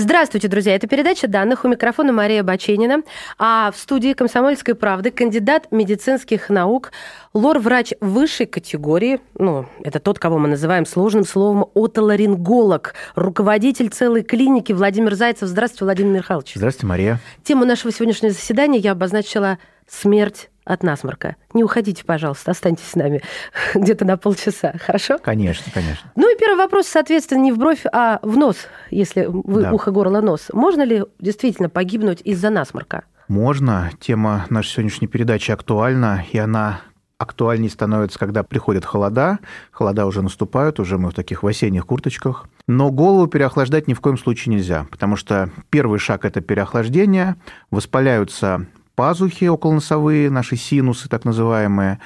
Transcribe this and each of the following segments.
Здравствуйте, друзья. Это передача данных. У микрофона Мария Баченина. А в студии «Комсомольской правды» кандидат медицинских наук, лор-врач высшей категории, ну, это тот, кого мы называем сложным словом отоларинголог, руководитель целой клиники Владимир Зайцев. Здравствуйте, Владимир Михайлович. Здравствуйте, Мария. Тему нашего сегодняшнего заседания я обозначила «Смерть от насморка». Не уходите, пожалуйста, останьтесь с нами где-то на полчаса, хорошо? Конечно, конечно. Ну и первый вопрос, соответственно, не в бровь, а в нос, если вы Да. ухо, горло, нос. Можно ли действительно погибнуть из-за насморка? Можно. Тема нашей сегодняшней передачи актуальна, и она актуальнее становится, когда приходят холода. Холода уже наступают, уже мы в таких в осенних курточках. Но голову переохлаждать ни в коем случае нельзя, потому что первый шаг – это переохлаждение, воспаляются пазухи околоносовые, наши синусы так называемые,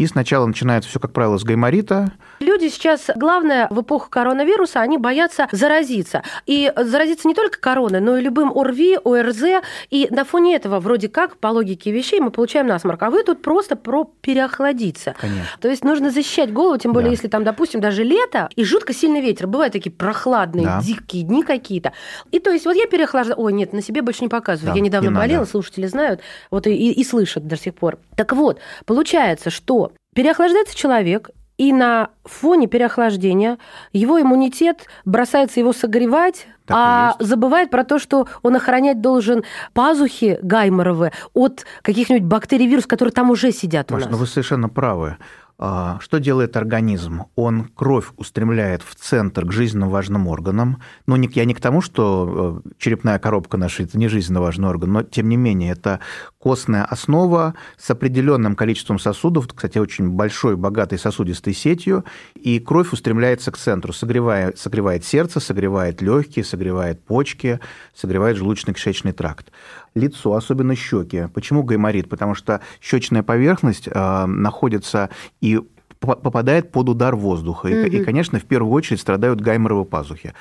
и сначала начинается все, как правило, с гайморита, Люди сейчас, главное, в эпоху коронавируса, они боятся заразиться. И заразиться не только короной, но и любым ОРВИ, ОРЗ. И на фоне этого, вроде как, по логике вещей, мы получаем насморк. А вы тут просто про переохладиться. Конечно. То есть нужно защищать голову, тем более, Да. если там, допустим, даже лето и жутко сильный ветер. Бывают такие прохладные, Да. дикие дни какие-то. И то есть вот я переохлаждаю. Ой, нет, на себе больше не показываю. Да, я недавно не надо. болела, слушатели знают, вот и, и- и слышат до сих пор. Так вот, получается, что переохлаждается человек, и на фоне переохлаждения его иммунитет бросается его согревать, Так а забывает про то, что он охранять должен пазухи гайморовые от каких-нибудь бактерий, вирусов, которые там уже сидят у Маш, нас. ну вы совершенно правы. А, Что делает организм? Он кровь устремляет в центр к жизненно важным органам. Ну, не, я не к тому, что э, черепная коробка наша – это не жизненно важный орган, но, тем не менее, это костная основа с определенным количеством сосудов, кстати, очень большой, богатой сосудистой сетью, и кровь устремляется к центру, согревает, согревает сердце, согревает легкие, согревает почки, согревает желудочно-кишечный тракт лицо, особенно щеки. Почему гайморит? Потому что щечная поверхность э, находится и по- попадает под удар воздуха. И, и, конечно, в первую очередь страдают гайморовые пазухи.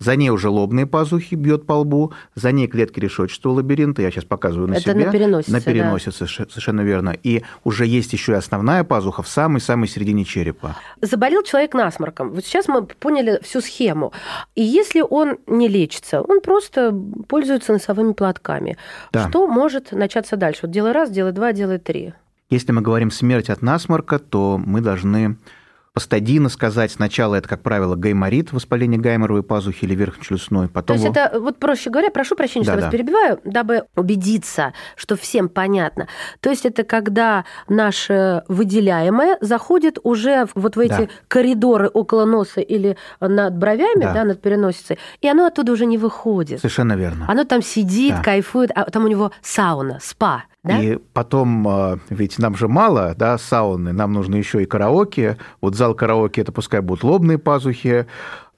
За ней уже лобные пазухи бьет по лбу, за ней клетки решетчатого лабиринта, я сейчас показываю на Это себе. на переносице, На да. переносице, ше- совершенно верно. И уже есть еще и основная пазуха в самой-самой середине черепа. Заболел человек насморком. Вот сейчас мы поняли всю схему. И если он не лечится, он просто пользуется носовыми платками. Да. Что может начаться дальше? Вот делай раз, делай два, делай три. Если мы говорим смерть от насморка, то мы должны постадийно сказать, сначала это, как правило, гайморит, воспаление гайморовой пазухи или верхнечелюстной, То потом... есть во- это, вот проще говоря, прошу прощения, что Да-да. вас перебиваю, дабы убедиться, что всем понятно. То есть это когда наше выделяемое заходит уже вот в эти Да. коридоры около носа или над бровями, Да. да, над переносицей, и оно оттуда уже не выходит. Совершенно верно. Оно там сидит, Да. кайфует, а там у него сауна, спа, да? И потом, э, ведь нам же мало, да, сауны, нам нужно еще и караоке. Вот зал караоке это пускай будут лобные пазухи.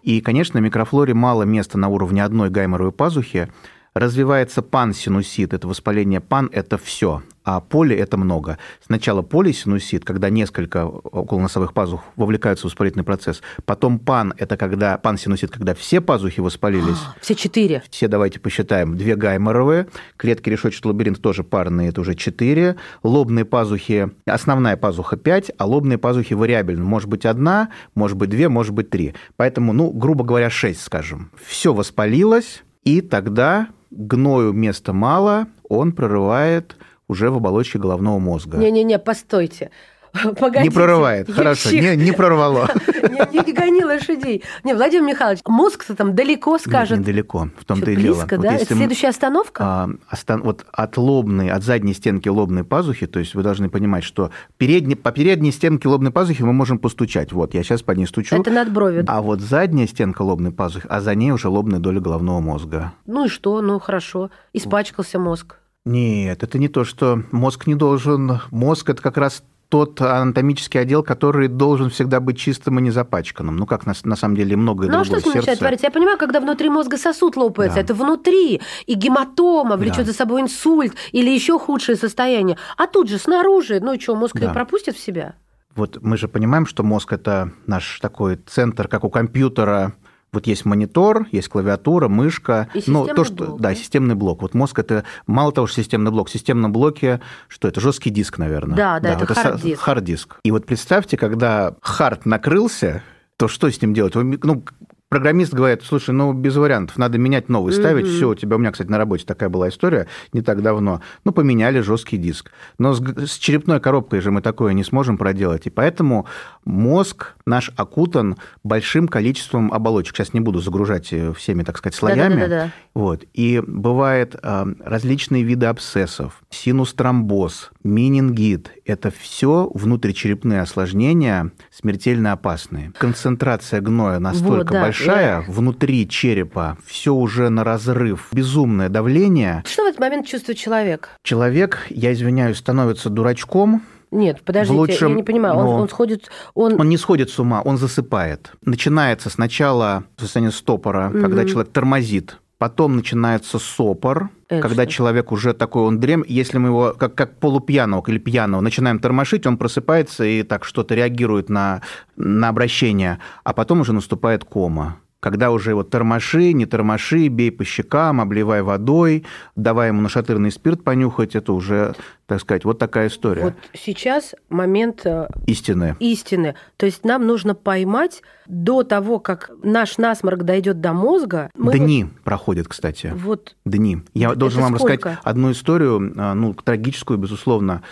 И, конечно, микрофлоре мало места на уровне одной гайморовой пазухи. Развивается пансинусит, это воспаление пан, это все, а поли это много. Сначала полисинусит, когда несколько околоносовых пазух вовлекаются в воспалительный процесс. Потом пан, это когда пансинусит, когда все пазухи воспалились. Все четыре. Все давайте посчитаем. Две гайморовые, клетки решетчатого лабиринта тоже парные, это уже 4. Лобные пазухи, основная пазуха 5, а лобные пазухи вариабельны. Может быть одна, может быть две, может быть три. Поэтому, ну, грубо говоря, 6, скажем. Все воспалилось, и тогда гною места мало, он прорывает уже в оболочке головного мозга. Не-не-не, постойте. Погодите. не прорывает, хорошо, не, не прорвало. Не, не, не гони лошадей. Не, Владимир Михайлович, мозг-то там далеко скажет. Нет, недалеко, в том-то и дело. близко, да? Это следующая остановка? а, вот от лобной, от задней стенки лобной пазухи, то есть вы должны понимать, что по передней стенке лобной пазухи мы можем постучать. Вот, я сейчас по ней стучу. Это над бровью. А вот задняя стенка лобной пазухи, а за ней уже лобная доля головного мозга. Ну и что? Ну хорошо. Испачкался мозг. Нет, это не то, что мозг не должен... Мозг – это как раз тот анатомический отдел, который должен всегда быть чистым и не запачканным. Ну, как на, на самом деле многое ну, другое. Ну, а что с ним начинает твориться? Я понимаю, когда внутри мозга сосуд лопается, да. это внутри, и гематома влечет да. за собой инсульт или еще худшее состояние. А тут же снаружи, ну что, мозг да. пропустит в себя? Вот мы же понимаем, что мозг – это наш такой центр, как у компьютера, вот есть монитор, есть клавиатура, мышка. И ну, то, что, блок, да, да, системный блок. Вот мозг это мало того, что системный блок, в системном блоке, что это жесткий диск, наверное. Да, да, да это, это hard disk. hard disk. И вот представьте, когда hard накрылся, то что с ним делать? Ну, программист говорит, слушай, ну, без вариантов, надо менять новый, ставить, mm-hmm. все, у тебя, у меня, кстати, на работе такая была история не так давно, ну, поменяли жесткий диск. Но с, с черепной коробкой же мы такое не сможем проделать, и поэтому мозг наш окутан большим количеством оболочек. Сейчас не буду загружать э, всеми, так сказать, слоями. Да-да-да. Вот. И бывают э, различные виды абсцессов, синус тромбоз, менингит. Это все внутричерепные осложнения, смертельно опасные. Концентрация гноя настолько вот, да, большая, да. внутри черепа все уже на разрыв, безумное давление. Что в этот момент чувствует человек? Человек, я извиняюсь, становится дурачком, нет, подождите, лучшем, я не понимаю. Он, он сходит, он... он не сходит с ума, он засыпает. Начинается сначала состояние стопора, угу. когда человек тормозит, потом начинается сопор, Это когда что? человек уже такой, он дрем, если мы его как, как полупьяного или пьяного начинаем тормошить, он просыпается и так что-то реагирует на, на обращение, а потом уже наступает кома когда уже вот тормоши, не тормоши, бей по щекам, обливай водой, давай ему нашатырный спирт понюхать, это уже, так сказать, вот такая история. Вот сейчас момент э, истины. Истины. То есть нам нужно поймать до того, как наш насморк дойдет до мозга. Дни проходят, кстати. Вот. Дни. Я это должен вам сколько? рассказать одну историю, э, ну, трагическую, безусловно.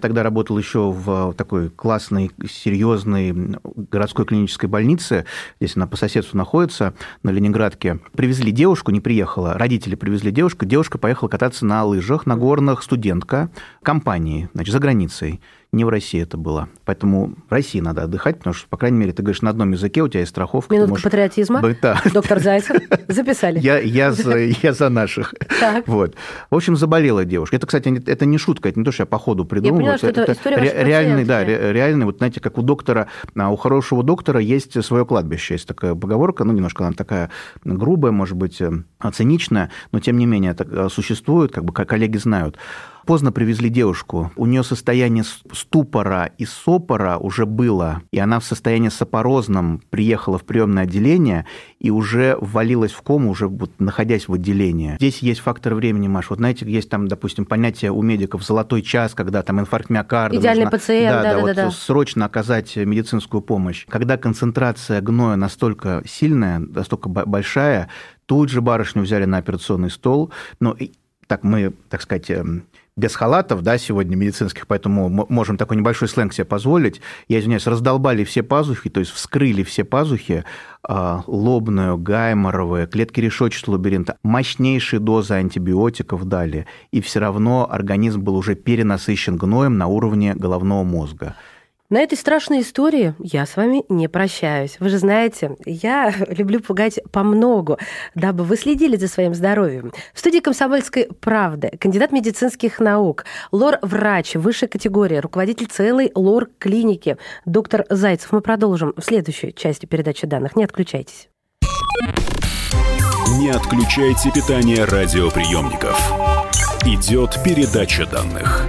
Тогда работал еще в такой классной, серьезной городской клинической больнице. Здесь она по соседству находится, на Ленинградке. Привезли девушку, не приехала. Родители привезли девушку. Девушка поехала кататься на лыжах, на горных, студентка компании, значит, за границей не в России это было. Поэтому в России надо отдыхать, потому что, по крайней мере, ты говоришь на одном языке, у тебя есть страховка. Минутка можешь... патриотизма. Да. Доктор Зайцев. Записали. Я, я, за, я за наших. Так. Вот. В общем, заболела девушка. Это, кстати, это не шутка, это не то, что я по ходу придумал. Я поняла, это, это история ре- реальный, да, ре- реальный, вот знаете, как у доктора, а, у хорошего доктора есть свое кладбище. Есть такая поговорка, ну, немножко она такая грубая, может быть, э, циничная, но тем не менее это э, существует, как бы коллеги знают поздно привезли девушку. У нее состояние ступора и сопора уже было, и она в состоянии сопорозном приехала в приемное отделение и уже ввалилась в кому, уже вот находясь в отделении. Здесь есть фактор времени, Маш. Вот знаете, есть там, допустим, понятие у медиков «золотой час», когда там инфаркт миокарда. Идеальный нужно, пациент, да, да, да, да, вот да. срочно оказать медицинскую помощь. Когда концентрация гноя настолько сильная, настолько большая, тут же барышню взяли на операционный стол. Но так мы, так сказать, эм, без халатов, да, сегодня медицинских, поэтому можем такой небольшой сленг себе позволить. Я извиняюсь, раздолбали все пазухи, то есть вскрыли все пазухи, а, лобную, гайморовые, клетки решетчатого лабиринта, мощнейшие дозы антибиотиков дали, и все равно организм был уже перенасыщен гноем на уровне головного мозга. На этой страшной истории я с вами не прощаюсь. Вы же знаете, я люблю пугать по многу, дабы вы следили за своим здоровьем. В студии «Комсомольской правды» кандидат медицинских наук, лор-врач высшей категории, руководитель целой лор-клиники, доктор Зайцев. Мы продолжим в следующей части передачи данных. Не отключайтесь. Не отключайте питание радиоприемников. Идет передача данных.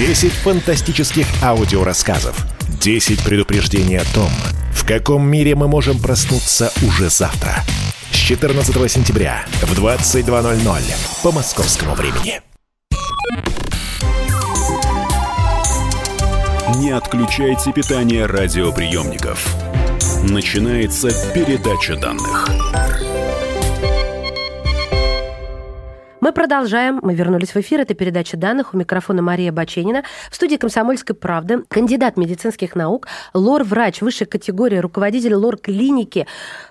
10 фантастических аудиорассказов. 10 предупреждений о том, в каком мире мы можем проснуться уже завтра. С 14 сентября в 22.00 по московскому времени. Не отключайте питание радиоприемников. Начинается передача данных. Продолжаем. Мы вернулись в эфир. Это передача данных. У микрофона Мария Баченина. В студии «Комсомольской правды» кандидат медицинских наук, лор-врач высшей категории, руководитель лор-клиники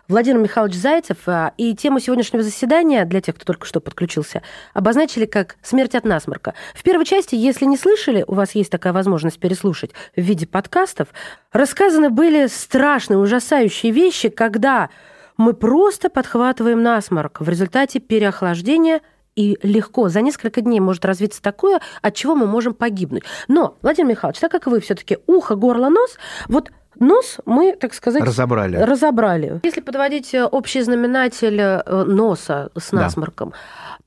Владимир Михайлович Зайцев. А, и тему сегодняшнего заседания, для тех, кто только что подключился, обозначили как «Смерть от насморка». В первой части, если не слышали, у вас есть такая возможность переслушать в виде подкастов, рассказаны были страшные, ужасающие вещи, когда мы просто подхватываем насморк в результате переохлаждения и легко за несколько дней может развиться такое, от чего мы можем погибнуть. Но, Владимир Михайлович, так как вы все-таки ухо, горло, нос, вот Нос мы, так сказать, разобрали. разобрали. Если подводить э, общий знаменатель э, носа с насморком, да.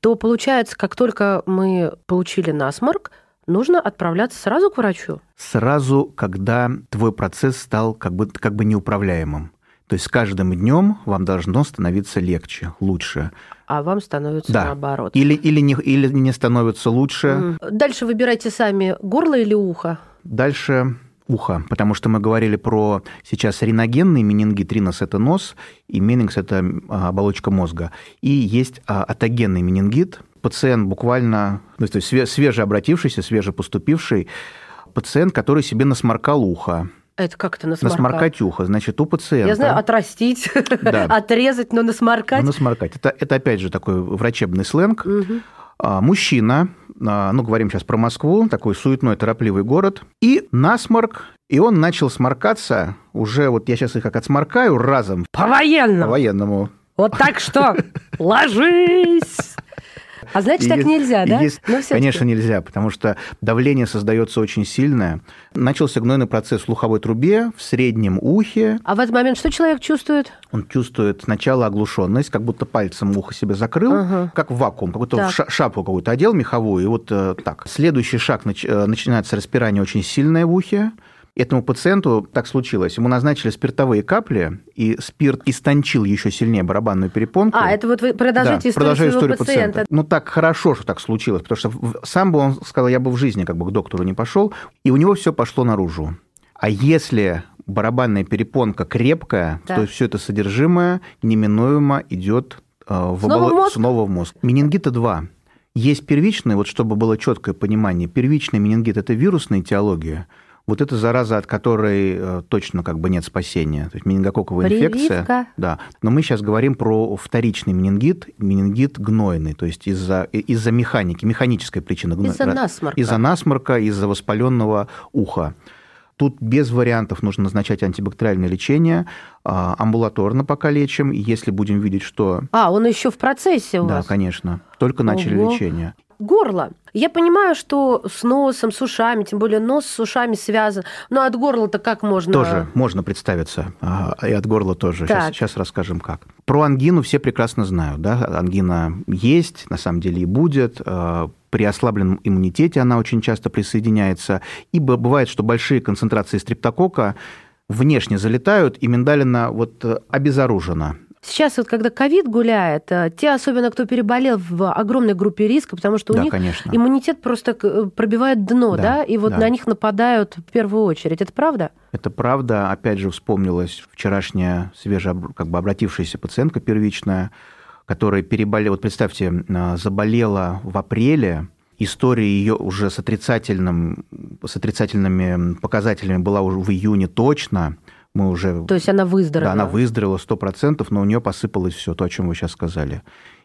то получается, как только мы получили насморк, нужно отправляться сразу к врачу? Сразу, когда твой процесс стал как бы, как бы неуправляемым. То есть с каждым днем вам должно становиться легче, лучше. А вам становится да. наоборот. Или, или, не, или не становится лучше. Дальше выбирайте сами горло или ухо. Дальше ухо, потому что мы говорили про сейчас риногенный менингит, ринос – это нос, и менингс – это а, оболочка мозга. И есть а, атогенный менингит, пациент буквально, ну, то есть свежеобратившийся, свежепоступивший пациент, который себе насморкал ухо. Это как это насморкать? Ухо. Значит, у пациента... Я знаю, отрастить, да. отрезать, но насморкать. Ну, насморкать. Это, это, опять же, такой врачебный сленг. Угу. Мужчина, а, ну, говорим сейчас про Москву, такой суетной, торопливый город, и насморк, и он начал сморкаться уже, вот я сейчас их как отсморкаю разом. По-военному. По-военному. Вот так что, ложись! А значит, и так нельзя, да? Есть, конечно, нельзя, потому что давление создается очень сильное. Начался гнойный процесс в слуховой трубе, в среднем ухе. А в этот момент что человек чувствует? Он чувствует сначала оглушенность, как будто пальцем ухо себе закрыл, ага. как в вакуум, как будто так. шапку какую-то одел меховую, и вот э, так. Следующий шаг э, начинается распирание очень сильное в ухе. Этому пациенту так случилось. Ему назначили спиртовые капли, и спирт истончил еще сильнее барабанную перепонку. А, это вот вы продолжаете да, историю своего историю пациента. пациента. Ну, так хорошо, что так случилось, потому что сам бы он сказал, я бы в жизни как бы к доктору не пошел, и у него все пошло наружу. А если барабанная перепонка крепкая, да. то все это содержимое неминуемо идет э, в снова, оболо... в мозг? снова в мозг. Менингита 2. Есть первичный, вот чтобы было четкое понимание, первичный менингит – это вирусная этиология – вот эта зараза, от которой э, точно как бы нет спасения, то есть менингококковая Прививка. инфекция. Да. Но мы сейчас говорим про вторичный менингит, менингит гнойный, то есть из-за из механики, механической причины. Из-за насморка. Из-за насморка, из-за воспаленного уха. Тут без вариантов нужно назначать антибактериальное лечение, а, амбулаторно пока лечим, если будем видеть, что... А, он еще в процессе у да, вас? Да, конечно. Только начали Ого. лечение горло. Я понимаю, что с носом, с ушами, тем более нос с ушами связан. Но от горла-то как можно? Тоже можно представиться. И от горла тоже. Сейчас, сейчас расскажем как. Про ангину все прекрасно знают. Да? Ангина есть, на самом деле и будет. А, при ослабленном иммунитете она очень часто присоединяется. И бывает, что большие концентрации стрептокока внешне залетают, и миндалина вот э, обезоружена. Сейчас вот когда ковид гуляет, э, те, особенно кто переболел в огромной группе риска, потому что у да, них конечно. иммунитет просто э, пробивает дно, да, да? и вот да. на них нападают в первую очередь. Это правда? Это правда. Опять же, вспомнилась вчерашняя свеже как бы обратившаяся пациентка первичная, которая переболела, вот представьте, э, заболела в апреле, история ее уже с, отрицательным, с отрицательными показателями была уже в июне точно – мы уже... То есть она выздоровела? Да, она выздоровела 100%, но у нее посыпалось все то, о чем вы сейчас сказали.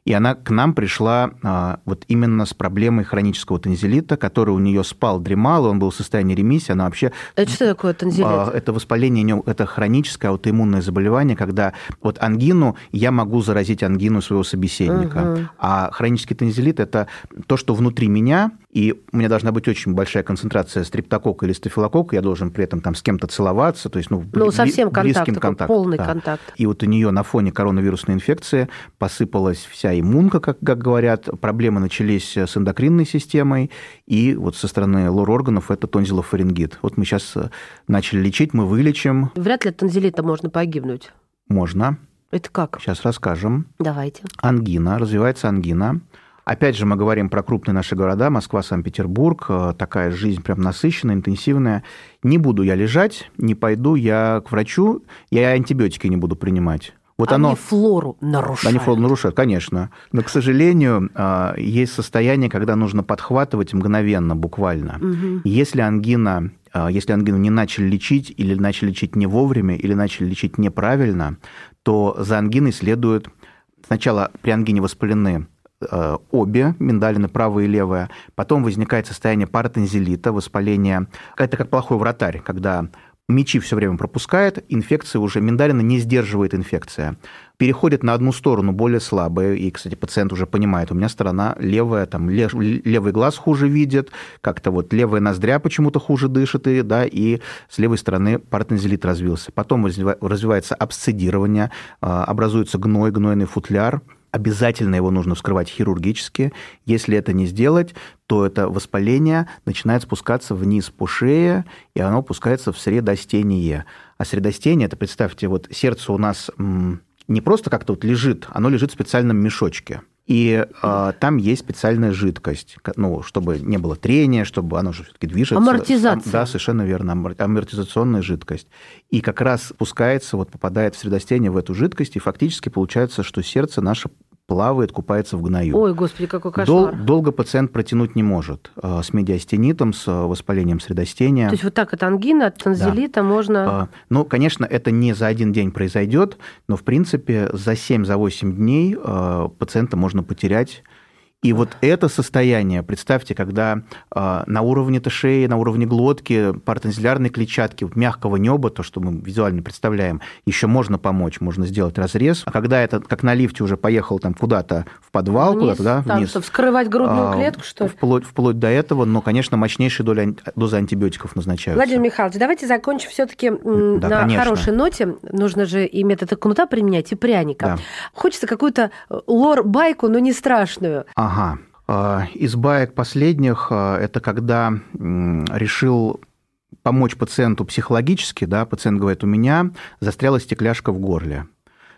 И она к нам пришла а, вот именно с проблемой хронического танзелита, который у нее спал, дремал, он был в состоянии ремиссии. Она вообще... Это что такое танзелит? А, это воспаление, это хроническое аутоиммунное заболевание, когда вот ангину я могу заразить ангину своего собеседника. Угу. А хронический танзелит – это то, что внутри меня, и у меня должна быть очень большая концентрация стрептокока или стафилокока, я должен при этом там с кем-то целоваться, то есть ну, ну совсем близким контакт, полный да. контакт. И вот у нее на фоне коронавирусной инфекции посыпалась вся иммунка, как, как говорят, проблемы начались с эндокринной системой, и вот со стороны лор-органов это тонзиллофарингит. Вот мы сейчас э, начали лечить, мы вылечим. Вряд ли от танзелита можно погибнуть. Можно. Это как? Сейчас расскажем. Давайте. Ангина, развивается ангина. Опять же, мы говорим про крупные наши города, Москва, Санкт-Петербург, э, такая жизнь прям насыщенная, интенсивная. Не буду я лежать, не пойду я к врачу, я антибиотики не буду принимать Вот они оно, флору нарушают. Они флору нарушают, конечно. Но, к сожалению, а, есть состояние, когда нужно подхватывать мгновенно, буквально. Угу. Если ангина а, если ангину не начали лечить, или начали лечить не вовремя, или начали лечить неправильно, то за ангиной следует сначала при ангине воспалены Э, обе миндалины, правая и левая. Потом возникает состояние паратензилита, воспаление. Это как плохой вратарь, когда мечи все время пропускает, инфекция уже, миндалина не сдерживает инфекция. Переходит на одну сторону, более слабая, и, кстати, пациент уже понимает, у меня сторона левая, там, лев, левый глаз хуже видит, как-то вот левая ноздря почему-то хуже дышит, и, да, и с левой стороны паратензилит развился. Потом развивается абсцедирование, а, образуется гной, гнойный футляр, обязательно его нужно вскрывать хирургически. Если это не сделать, то это воспаление начинает спускаться вниз по шее, и оно опускается в средостение. А средостение, это, представьте, вот сердце у нас не просто как-то вот лежит, оно лежит в специальном мешочке. И э, там есть специальная жидкость, ну, чтобы не было трения, чтобы оно же все-таки движется. Амортизация. Да, совершенно верно, амортизационная жидкость. И как раз спускается, вот попадает в средостение в эту жидкость, и фактически получается, что сердце наше плавает, купается в гною. Ой, господи, какой кошмар. Дол- долго пациент протянуть не может э, с медиастенитом, с воспалением средостения. То есть вот так от ангина, от танзелита да. можно... Э, ну, конечно, это не за один день произойдет, но, в принципе, за 7-8 дней э, пациента можно потерять и вот это состояние, представьте, когда э, на уровне шеи, на уровне глотки, партензилярной клетчатки, мягкого неба, то, что мы визуально представляем, еще можно помочь, можно сделать разрез. А когда это, как на лифте, уже поехал там куда-то в подвал, вниз, куда-то, да, там, вниз. Чтобы вскрывать грудную клетку, что ли? Вплоть, вплоть до этого, но, конечно, мощнейшие доли, дозы антибиотиков назначаются. Владимир Михайлович, давайте закончим все-таки да, на конечно. хорошей ноте. Нужно же и методы кнута применять, и пряника. Да. Хочется какую-то лор-байку, но не страшную. А, Ага. А, из баек последних а, это когда решил помочь пациенту психологически, да, пациент говорит, у меня застряла стекляшка в горле.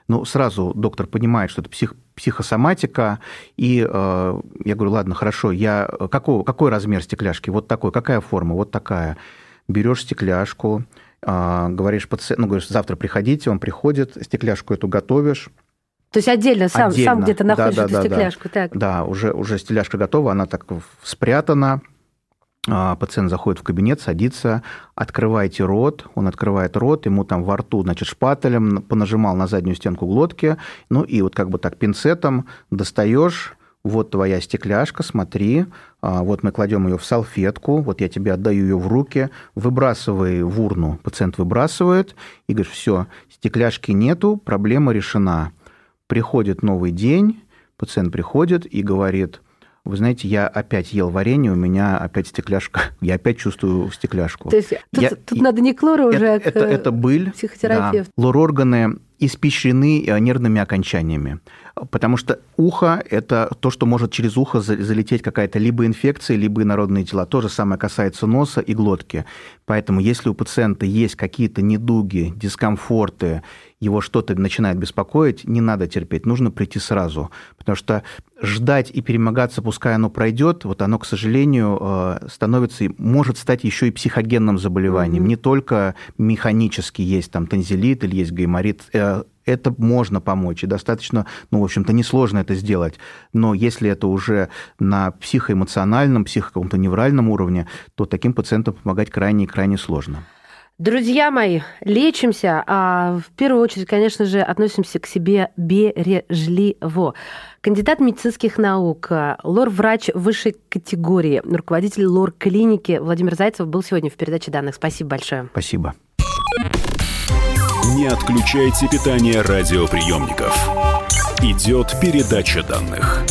Ну, сразу доктор понимает, что это псих, психосоматика, и э, я говорю, ладно, хорошо, я какой, какой размер стекляшки? Вот такой, какая форма? Вот такая. Берешь стекляшку, э, говоришь пациенту, ну, говоришь, завтра приходите, он приходит, стекляшку эту готовишь, то есть отдельно сам, отдельно. сам где-то находишь да, да, эту стекляшку. Да, так. да уже, уже стекляшка готова, она так спрятана. А, пациент заходит в кабинет, садится, открывайте рот, он открывает рот, ему там во рту, значит, шпателем понажимал на заднюю стенку глотки, ну и вот как бы так пинцетом достаешь, вот твоя стекляшка, смотри, а, вот мы кладем ее в салфетку, вот я тебе отдаю ее в руки, выбрасывай в урну, пациент выбрасывает, и говоришь, все, стекляшки нету, проблема решена. Приходит новый день, пациент приходит и говорит, вы знаете, я опять ел варенье, у меня опять стекляшка, я опять чувствую стекляшку. То есть тут, я, тут надо не к лору уже, это, а к это, это быль. Психотерапевт. Да. Лор-органы испещрены э, нервными окончаниями. Потому что ухо – это то, что может через ухо залететь какая-то либо инфекция, либо инородные тела. То же самое касается носа и глотки. Поэтому если у пациента есть какие-то недуги, дискомфорты, его что-то начинает беспокоить, не надо терпеть, нужно прийти сразу. Потому что ждать и перемогаться, пускай оно пройдет, вот оно, к сожалению, э, становится, может стать еще и психогенным заболеванием. Mm-hmm. Не только механически есть там танзелит или есть гайморит, э, это можно помочь, и достаточно, ну, в общем-то, несложно это сделать. Но если это уже на психоэмоциональном, психо-каком-то невральном уровне, то таким пациентам помогать крайне и крайне сложно. Друзья мои, лечимся, а в первую очередь, конечно же, относимся к себе бережливо. Кандидат медицинских наук, лор-врач высшей категории, руководитель лор-клиники Владимир Зайцев был сегодня в передаче данных. Спасибо большое. Спасибо. Не отключайте питание радиоприемников. Идет передача данных.